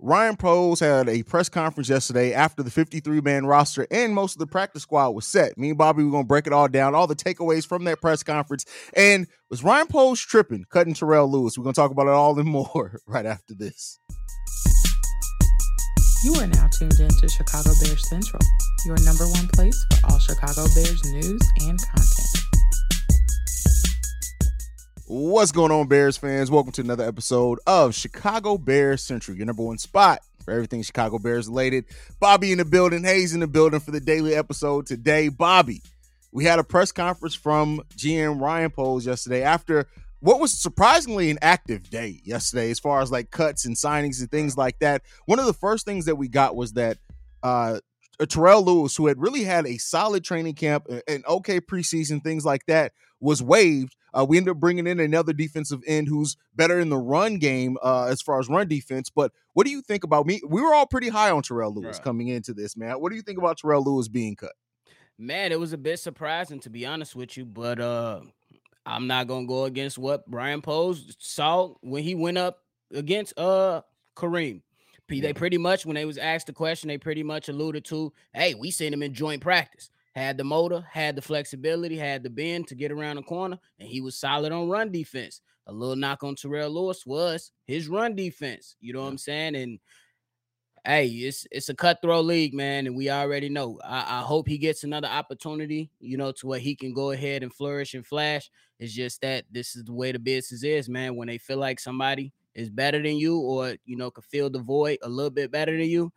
Ryan Poles had a press conference yesterday after the 53 man roster and most of the practice squad was set. Me and Bobby, we're going to break it all down, all the takeaways from that press conference. And was Ryan Poles tripping, cutting Terrell Lewis? We're going to talk about it all and more right after this. You are now tuned in to Chicago Bears Central, your number one place for all Chicago Bears news and content. What's going on, Bears fans? Welcome to another episode of Chicago Bears Central, your number one spot for everything Chicago Bears related. Bobby in the building, Haize in the building for the daily episode today. Bobby, we had a press conference from GM Ryan Poles yesterday after what was surprisingly an active day yesterday as far as like cuts and signings and things like that. One of the first things that we got was that uh Terrell Lewis, who had really had a solid training camp and okay preseason, things like that, was waived. Uh, we ended up bringing in another defensive end who's better in the run game uh, as far as run defense. But what do you think about me? We were all pretty high on Terrell Lewis right. coming into this, man. What do you think about Terrell Lewis being cut? Man, it was a bit surprising to be honest with you, but uh, I'm not gonna go against what Ryan Poles saw when he went up against uh Kareem. They pretty much, when they was asked the question, they pretty much alluded to, hey, we seen him in joint practice. Had the motor, had the flexibility, had the bend to get around the corner, and he was solid on run defense. A little knock on Terrell Lewis was his run defense. You know what I'm saying? And hey, it's it's a cutthroat league, man, and we already know. I, I, hope he gets another opportunity, you know, to where he can go ahead and flourish and flash. It's just that this is the way the business is, man. When they feel like somebody is better than you or you know can fill the void a little bit better than you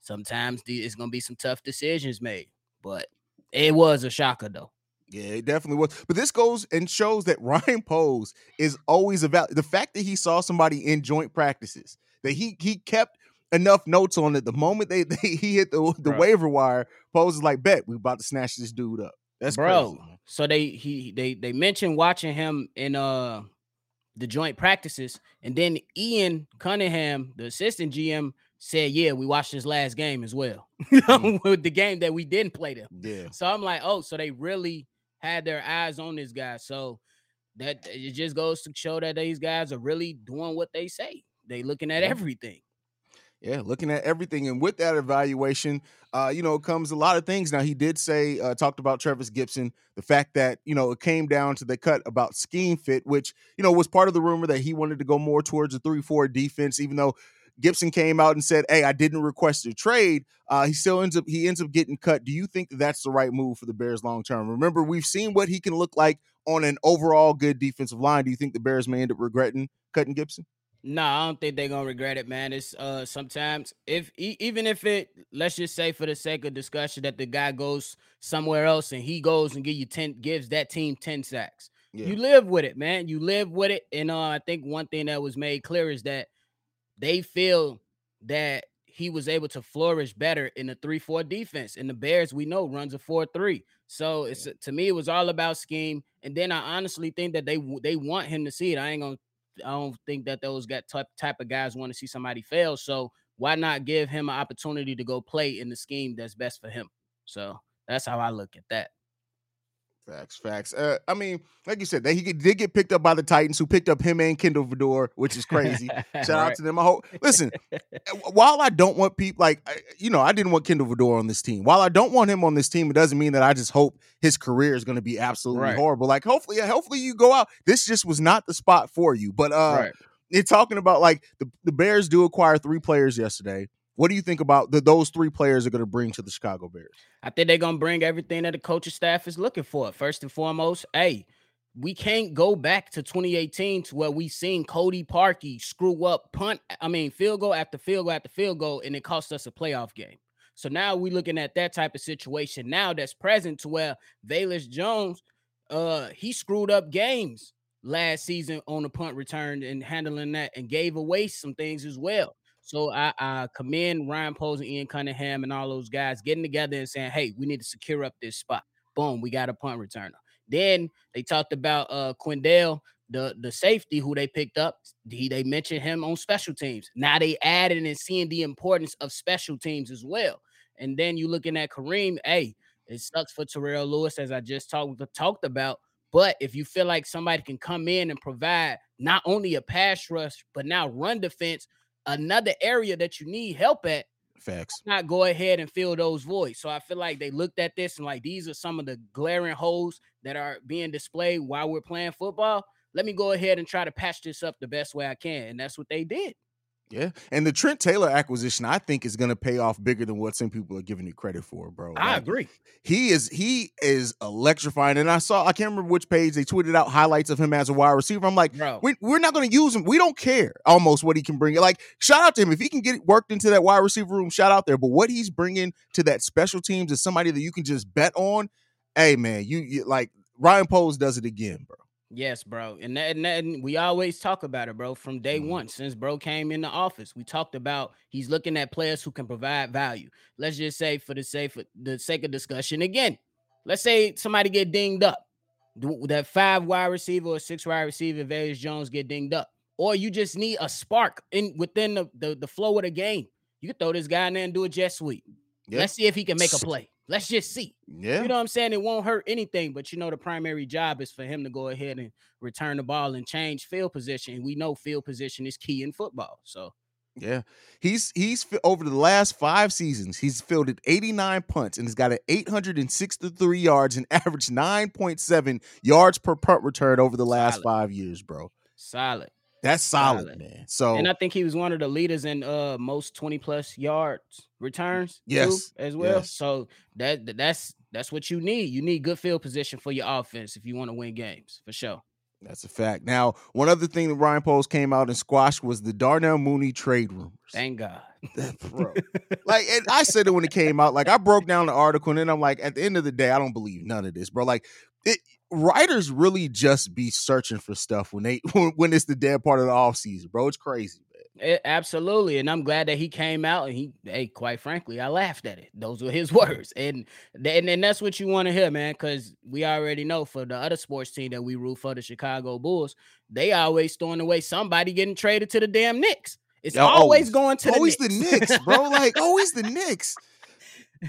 sometimes it's gonna be some tough decisions made but it was a shocker though yeah, it definitely was. But this goes and shows that Ryan Poles is always about the fact that he saw somebody in joint practices, that he he kept enough notes on it. The moment they, they he hit the, the waiver wire, Poles is like, bet we about to snatch this dude up. That's bro. Crazy. So they he they they mentioned watching him in uh the joint practices. And then Ian Cunningham, the assistant GM, said, Yeah, we watched his last game as well. Mm. With the game that we didn't play them. Yeah. So I'm like, oh, so they really had their eyes on this guy. So that it just goes to show that these guys are really doing what they say. They looking at everything. Yeah, looking at everything, and with that evaluation, uh, you know, comes a lot of things. Now, he did say, uh, talked about Trevis Gipson, the fact that you know it came down to the cut about scheme fit, which you know was part of the rumor that he wanted to go more towards a three-four defense, even though Gipson came out and said, "Hey, I didn't request a trade." Uh, he still ends up he ends up getting cut. Do you think that's the right move for the Bears long term? Remember, we've seen what he can look like on an overall good defensive line. Do you think the Bears may end up regretting cutting Gipson? No, I don't think they're gonna regret it, man. It's uh sometimes if even if it let's just say for the sake of discussion that the guy goes somewhere else and he goes and give you 10 gives that team 10 sacks. Yeah. You live with it, man. You live with it. And uh, I think one thing that was made clear is that they feel that he was able to flourish better in the 3-4 defense. And the Bears, we know, runs a 4-3. So it's to me, it was all about scheme. And then I honestly think that they they want him to see it. I ain't gonna I don't think that those got type type of guys want to see somebody fail. So why not give him an opportunity to go play in the scheme that's best for him? So that's how I look at that. Facts, facts. Uh, I mean, like you said, they he did get picked up by the Titans, who picked up him and Kindle Vildor, which is crazy. Shout right. out to them. I hope. Listen, eh, while I don't want people like you know, I didn't want Kindle Vildor on this team. While I don't want him on this team, it doesn't mean that I just hope his career is going to be absolutely right. horrible. Like, hopefully, hopefully you go out. This just was not the spot for you. But uh, right. you're talking about like the the Bears do acquire three players yesterday. What do you think about the, those three players are going to bring to the Chicago Bears? I think they're going to bring everything that the coaching staff is looking for. First and foremost, hey, we can't go back to 2018 to where we seen Cody Parkey screw up punt. I mean, field goal after field goal after field goal, and it cost us a playoff game. So now we're looking at that type of situation now that's present to where Velus Jones, uh, he screwed up games last season on the punt return and handling that and gave away some things as well. So I, I commend Ryan Poles and Ian Cunningham and all those guys getting together and saying, hey, we need to secure up this spot. Boom, we got a punt returner. Then they talked about uh Quindell, the the safety who they picked up. He, they mentioned him on special teams. Now they added and seeing the importance of special teams as well. And then you looking at Kareem, hey, it sucks for Terrell Lewis, as I just talked talked about. But if you feel like somebody can come in and provide not only a pass rush, but now run defense, another area that you need help at, Facts. not go ahead and fill those voids. So I feel like they looked at this and like these are some of the glaring holes that are being displayed while we're playing football. Let me go ahead and try to patch this up the best way I can. And that's what they did. Yeah. And the Trent Taylor acquisition, I think, is gonna pay off bigger than what some people are giving you credit for, bro. I agree. he is he is electrifying. And I saw I can't remember which page they tweeted out highlights of him as a wide receiver. I'm like, Bro. we, we're not going to use him. We don't care almost what he can bring. Like, shout out to him if he can get worked into that wide receiver room. Shout out there. But what he's bringing to that special teams is somebody that you can just bet on. Hey man, you, you like Ryan Poles does it again, bro. Yes, bro. And that, and that and we always talk about it, bro. From day Mhm. one, since bro came in the office, we talked about he's looking at players who can provide value. Let's just say, for the sake for the sake of discussion, again, let's say somebody get dinged up. That five wide receiver or six wide receiver, Velus Jones get dinged up, or you just need a spark in within the, the, the flow of the game. You can throw this guy in there and do a jet sweep. Yeah. Let's see if he can make a play. Let's just see. Yeah. You know what I'm saying? It won't hurt anything, but you know the primary job is for him to go ahead and return the ball and change field position. And we know field position is key in football. So Yeah, he's he's over the last five seasons, he's fielded 89 punts and he's got an 863 yards and average 9.7 yards per punt return over the last Solid. five years, bro. solid. That's solid, Solid. man. So And I think he was one of the leaders in uh most 20 plus yards returns too, Yes, as well. yes. So that that- that's that's what you need. You need good field position for your offense if you want to win games for sure. that's a fact. Now, one other thing that Ryan Poles came out and squashed was the Darnell Mooney trade rumors. Thank God. bro. like and I said it when it came out. Like I broke down the article and then I'm like, at the end of the day, I don't believe none of this, bro. Like it writers really just be searching for stuff when they when it's the dead part of the off season, bro. It's crazy, man. Eh, absolutely, and I'm glad that he came out and he, hey, quite frankly, I laughed at it. Those were his words, and and, and that's what you want to hear, man. Because we already know for the other sports team that we root for, the Chicago Bulls, they always throwing away somebody getting traded to the damn Knicks. It's always always. going to always the the Knicks, Knicks, bro. Like always the Knicks.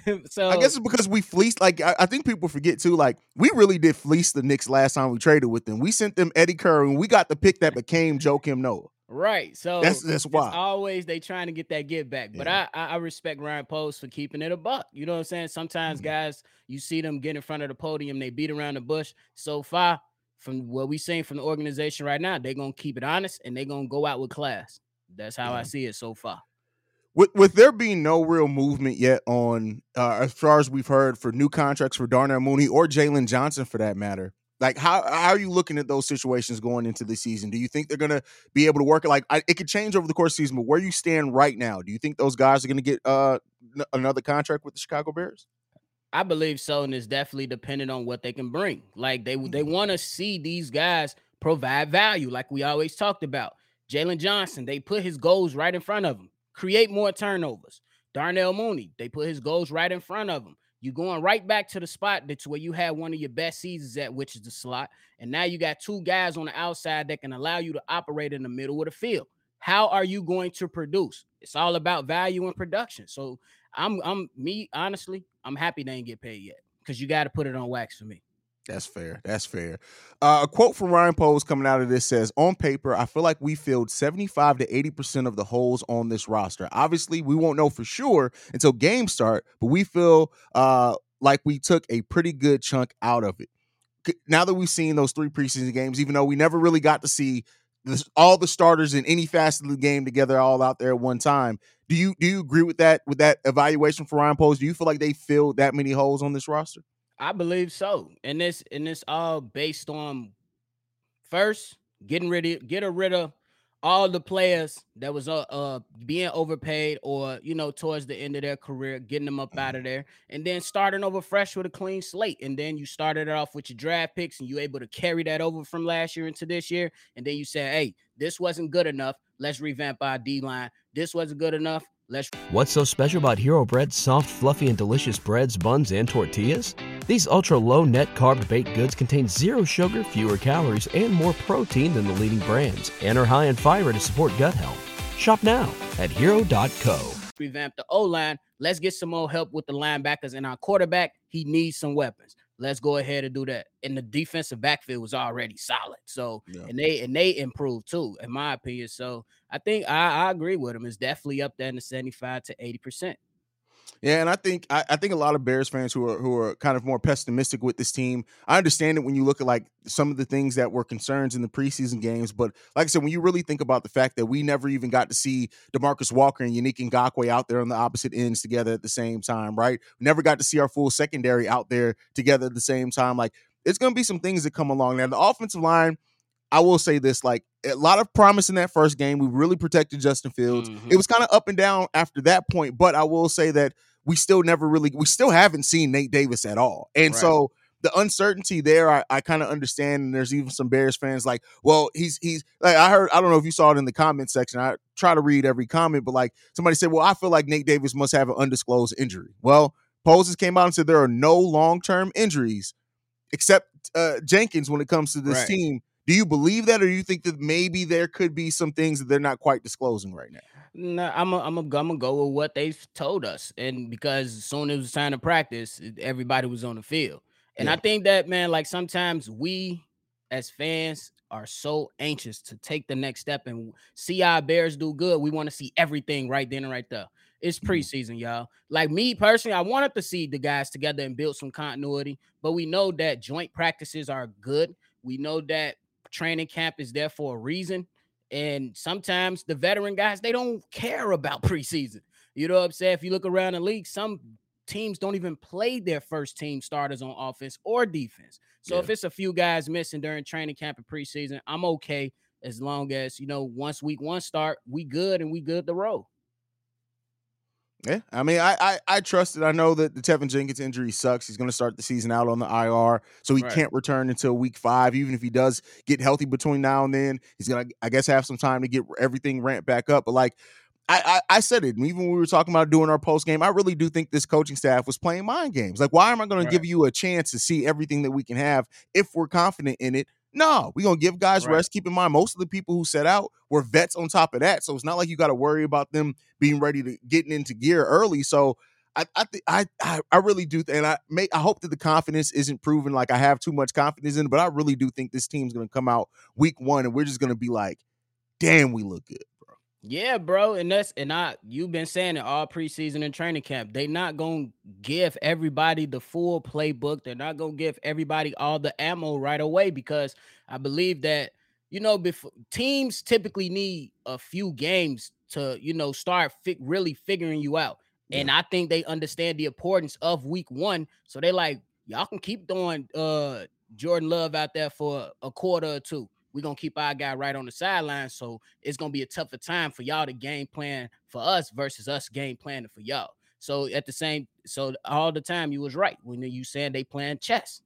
so I guess it's because we fleeced. Like I, I think people forget too. Like we really did fleece the Knicks last time we traded with them. We sent them Eddie Curry, and we got the pick that became Joakim Noah. Right. So That's- that's it's why. always they trying to get that get back. But Yeah. I, I respect Ryan Poles for keeping it a buck. You know what I'm saying? Sometimes Mhm. guys, you see them get in front of the podium, they beat around the bush. So far, from what we seeing from the organization right now, they're gonna keep it honest and they're gonna go out with class. That's how I see it so far. With with there being no real movement yet on uh, as far as we've heard for new contracts for Darnell Mooney or Jaylon Johnson for that matter. Like how how are you looking at those situations going into the season? Do you think they're gonna be able to work it? Like I, it could change over the course of the season, but where you stand right now, do you think those guys are gonna get uh n- another contract with the Chicago Bears? I believe so, and it's definitely dependent on what they can bring. Like they they Mhm. want to see these guys provide value, like we always talked about. Jaylon Johnson, they put his goals right in front of him. Create more turnovers. Darnell Mooney, they put his goals right in front of him. You're going right back to the spot that's where you had one of your best seasons at, which is the slot. And now you got two guys on the outside that can allow you to operate in the middle of the field. How are you going to produce? It's all about value and production. So I'm I'm me honestly, I'm happy they ain't get paid yet because you got to put it on wax for me. That's fair. That's fair. Uh, a quote from Ryan Poles coming out of this says, "On paper, I feel like we filled seventy-five to eighty percent of the holes on this roster. Obviously, we won't know for sure until games start, but we feel uh, like we took a pretty good chunk out of it. Now that we've seen those three preseason games, even though we never really got to see this, all the starters in any facet of the game together, all out there at one time, do you do you agree with that with that evaluation for Ryan Poles? Do you feel like they filled that many holes on this roster? I believe so. And this and this all based on first, getting rid of get rid of all the players that was uh, uh being overpaid or you know towards the end of their career, getting them up out of there, and then starting over fresh with a clean slate. And then you started it off with your draft picks, and you able to carry that over from last year into this year. And then you said, "Hey, this wasn't good enough. Let's revamp our D line. This wasn't good enough. Let's." What's so special about Hero Bread's soft, fluffy, and delicious breads, buns, and tortillas? These ultra low net carb baked goods contain zero sugar, fewer calories, and more protein than the leading brands, and are high in fiber to support gut health. Shop now at hero.co. revamp the O line. Let's get some more help with the linebackers and our quarterback. He needs some weapons. Let's go ahead and do that. And the defensive backfield was already solid. So Yeah. and they and they improved too, in my opinion. So I think I, I agree with him. It's definitely up there in the 75 to 80 percent. Yeah, and I think I, I think a lot of Bears fans who are who are kind of more pessimistic with this team. I understand it when you look at like some of the things that were concerns in the preseason games, but like I said, when you really think about the fact that we never even got to see DeMarcus Walker and Yannick Ngakoue out there on the opposite ends together at the same time, right? Never got to see our full secondary out there together at the same time. Like it's going to be some things that come along. Now the offensive line. I will say this: like a lot of promise in that first game. We really protected Justin Fields. Mhm. It was kind of up and down after that point, but I will say that we still never really, we still haven't seen Nate Davis at all, and Right. so the uncertainty there, I, I kind of understand. And there's even some Bears fans like, well, he's he's like I heard, I don't know if you saw it in the comment section. I try to read every comment, but like somebody said, well, I feel like Nate Davis must have an undisclosed injury. Well, Poles came out and said there are no long term injuries except uh, Jenkins when it comes to this Right. team. Do you believe that, or do you think that maybe there could be some things that they're not quite disclosing right now? No, I'm a, I'm a, I'm gonna go with what they've told us, and because as soon as it was time to practice, everybody was on the field, and I think that man, like sometimes we as fans are so anxious to take the next step and see our Bears do good. We want to see everything right then and right there. It's Mhm. preseason, y'all. Like me personally, I wanted to see the guys together and build some continuity, but we know that joint practices are good. We know that training camp is there for a reason. And sometimes the veteran guys, they don't care about preseason. You know what I'm saying? If you look around the league, some teams don't even play their first team starters on offense or defense. So if it's a few guys missing during training camp and preseason, I'm okay as long as you know once week one start, we good and we good to roll. Yeah, I mean, I, I I trust it. I know that the Teven Jenkins injury sucks. He's going to start the season out on the IR, so he Right. can't return until week five. Even if he does get healthy between now and then, he's gonna, I guess, have some time to get everything ramped back up. But like, I I, I said it, and even when we were talking about doing our post game, I really do think this coaching staff was playing mind games. Like, why am I going Right. to give you a chance to see everything that we can have if we're confident in it? No, we're gonna give guys Right. rest. Keep in mind, most of the people who set out were vets on top of that. So it's not like you got to worry about them being ready to getting into gear early. So I I think I, I I really do, th- and I may I hope that the confidence isn't proven like I have too much confidence in, but I really do think this team's gonna come out week one and we're just gonna be like, damn, we look good. Yeah, bro, and that's and I you've been saying it all preseason and training camp. They not gonna give everybody the full playbook. They're not gonna give everybody all the ammo right away because I believe that you know before teams typically need a few games to you know start fi- really figuring you out. And I think they understand the importance of week one. So they like y'all can keep throwing uh Jordan Love out there for a quarter or two. We're gonna keep our guy right on the sideline. So it's gonna be a tougher time for y'all to game plan for us versus us game planning for y'all. So at the same, so all the time you was right when you saying they playing chess.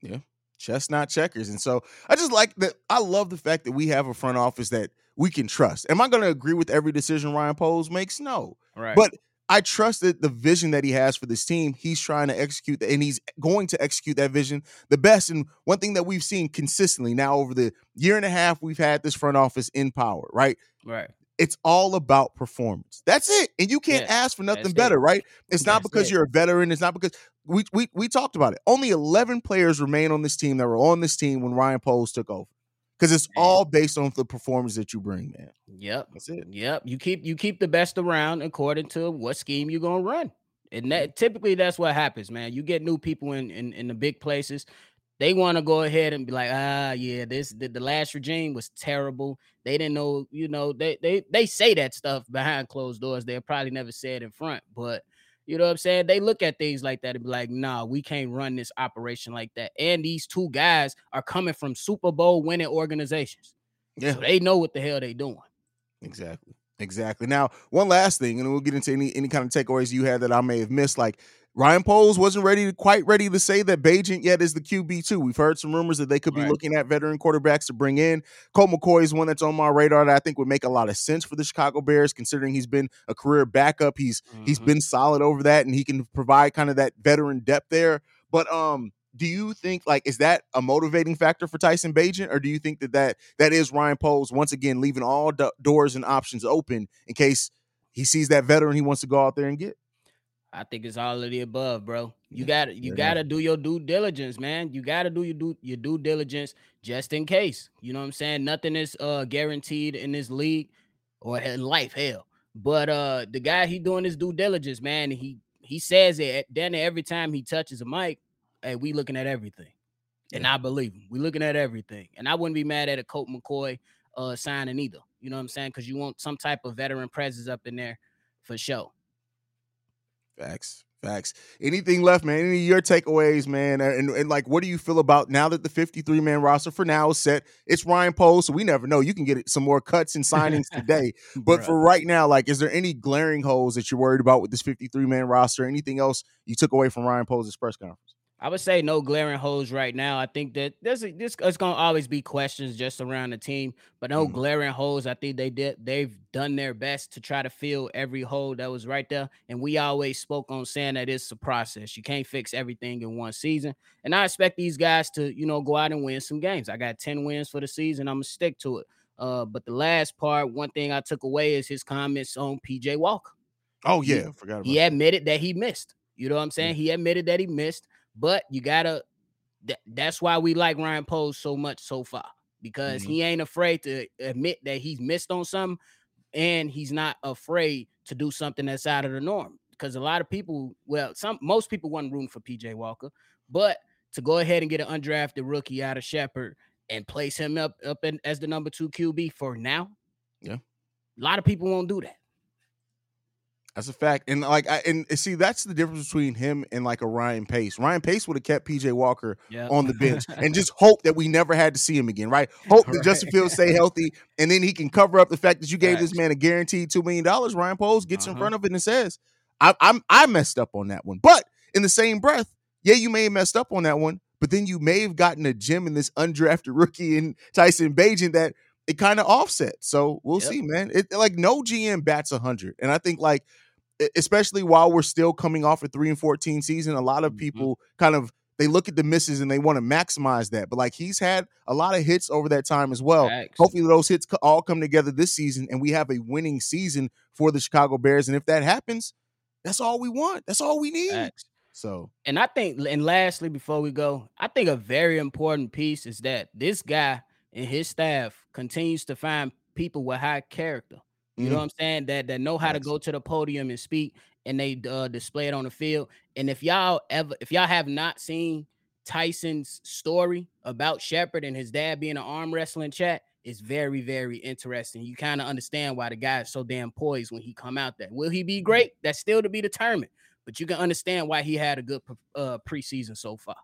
Yeah, chess not checkers. And so I just like that. I love the fact that we have a front office that we can trust. Am I going to agree with every decision Ryan Poles makes? No. Right. But I trust that the vision that he has for this team, he's trying to execute that, and he's going to execute that vision the best. And one thing that we've seen consistently now over the year and a half we've had this front office in power, right? right. It's all about performance. That's it. And you can't Yes, ask for nothing better, it. right? It's not That's because it. you're a veteran. It's not because we, we we talked about it. Only 11 players remain on this team that were on this team when Ryan Poles took over. Because it's all based on the performance that you bring, man. Yep. That's it. Yep. You keep you keep the best around according to what scheme you're gonna run. And that typically that's what happens, man. You get new people in in, in the big places. They want to go ahead and be like, ah, yeah, this the, the last regime was terrible. They didn't know, you know, they they they say that stuff behind closed doors. They'll probably never say it in front, but You know what I'm saying? They look at things like that and be like, nah, we can't run this operation like that. And these two guys are coming from Super Bowl winning organizations. Yeah. So they know what the hell they doing. Exactly. Exactly. Now, one last thing, and we'll get into any any kind of takeaways you had that I may have missed. Like Ryan Poles wasn't ready to quite ready to say that Bagent yet is the QB two. We've heard some rumors that they could be Right. looking at veteran quarterbacks to bring in. Colt McCoy is one that's on my radar that I think would make a lot of sense for the Chicago Bears, considering he's been a career backup. He's he's Mhm. been solid over that, and he can provide kind of that veteran depth there. But um, do you think like is that a motivating factor for Tyson Bagent, or do you think that that that is Ryan Poles once again leaving all do- doors and options open in case he sees that veteran he wants to go out there and get? I think it's all of the above, bro. You got to you fair got to do your due diligence, man. You got to do your due your due diligence just in case. You know what I'm saying? Nothing is uh guaranteed in this league or in life, hell. But uh the guy he doing his due diligence, man. He he says it then every time he touches a mic. Hey, we looking at everything, and I believe him. We looking at everything, and I wouldn't be mad at a Colt McCoy uh signing either. You know what I'm saying? Because you want some type of veteran presence up in there for sure. Facts. Facts. Anything left, man? Any of your takeaways, man? And, and like, what do you feel about now that the 53 man roster for now is set? It's Ryan Poles, so we never know. You can get some more cuts and signings today. But Bruh. for right now, like, is there any glaring holes that you're worried about with this 53 man roster? Anything else you took away from Ryan Poles' press conference? I would say no glaring holes right now. I think that there's a, this it's gonna always be questions just around the team, but no Mhm. glaring holes. I think they did they've done their best to try to fill every hole that was right there. And we always spoke on saying that it's a process. You can't fix everything in one season. And I expect these guys to, you know, go out and win some games. I got 10 wins for the season. I'm gonna stick to it. Uh, but the last part, one thing I took away is his comments on PJ Walker Oh, He- yeah. forgot about he admitted that he missed. You know what I'm saying? He admitted that he missed, but you gotta. That, that's why we like Ryan Poles so much so far because Mhm. he ain't afraid to admit that he's missed on something, and he's not afraid to do something that's out of the norm. Because a lot of people, well, some most people wasn't rooting for PJ Walker, but to go ahead and get an undrafted rookie out of Shepherd and place him up up in, as the number two QB for now, Yeah. a lot of people won't do that. That's a fact. And like I and see that's the difference between him and like a Ryan Pace. Ryan Pace would have kept PJ Walker Yeah, on the bench and just hope that we never had to see him again, right? Hope that Justin Right. Fields stay healthy and then he can cover up the fact that you gave this man a guaranteed two million dollars. Ryan Poles gets in Uh-huh. front of it and says, I, I'm I messed up on that one. But in the same breath, yeah, you may have messed up on that one, but then you may have gotten a gem in this undrafted rookie in Tyson Bagent that it kind of offsets. So we'll Yep. see, man. It like no GM bats hundred, and I think like especially while we're still coming off a three and fourteen season, a lot of Mhm. people kind of they look at the misses and they want to maximize that. But like he's had a lot of hits over that time as well. Hopefully those hits all come together this season and we have a winning season for the Chicago Bears. And if that happens, that's all we want. That's all we need. So And I think, and lastly, before we go, I think a very important piece is that this guy and his staff continues to find people with high character. You Mhm. know what I'm saying? That that know how to go to the podium and speak, and they uh, display it on the field. And if y'all ever, if y'all have not seen Tyson's story about Shepherd and his dad being an arm wrestling chat, it's very, very interesting. You kind of understand why the guy is so damn poised when he come out there. Will he be great? That's still to be determined. But you can understand why he had a good uh, preseason so far.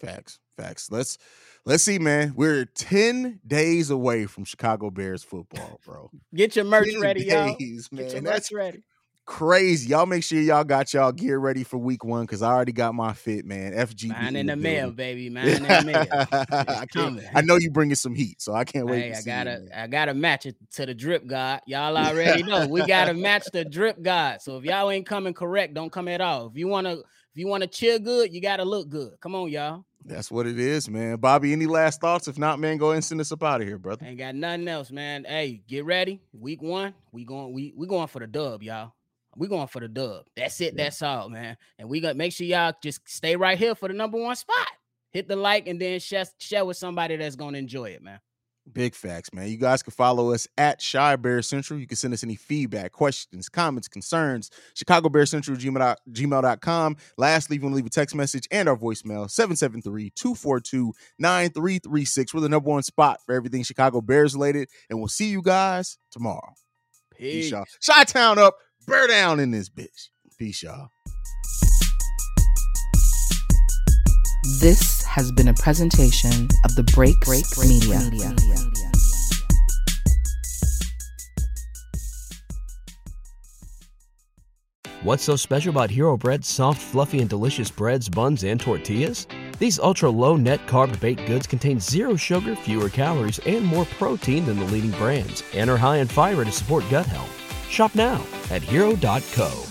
Facts, facts. Let's let's see, man. We're ten days away from Chicago Bears football, bro. Get your merch 10 ready, y'all. days, Get your man. merch That's ready. crazy. Y'all make sure y'all got y'all gear ready for week one because I already got my fit, man. FG Mine in the mail, baby. Mine in the mail. I, can't-. I know you bringing some heat, so I can't wait. Hey, to I see gotta, you. I gotta match it to the drip god. Y'all already know we gotta match the drip god. So if y'all ain't coming correct, don't come at all. If you wanna, if you wanna chill good, you gotta look good. Come on, y'all. That's what it is, man. Bobby, any last thoughts? If not, man, go ahead and send us up out of here, brother. Ain't got nothing else, man. Hey, get ready. Week one, we going, we we going for the dub, y'all. We going for the dub. That's it. Yeah. That's all, man. And we got make sure y'all just stay right here for the number one spot. Hit the like and then share, share with somebody that's gonna enjoy it, man. Big facts, man. You guys can follow us at Chi Bear Central. You can send us any feedback, questions, comments, concerns. Chicago Bear Central, gmail, gmail.com. Lastly, if you want to leave a text message and our voicemail, 773 242 9336. We're the number one spot for everything Chicago Bears related. And we'll see you guys tomorrow. Peace, Peace. y'all. Chi-Town up, bear down in this bitch. Peace, y'all. This has been a presentation of the Break Break Media. What's so special about Hero Bread's soft, fluffy, and delicious breads, buns, and tortillas? These ultra low net carb baked goods contain zero sugar, fewer calories, and more protein than the leading brands, and are high in fiber to support gut health. Shop now at hero.co.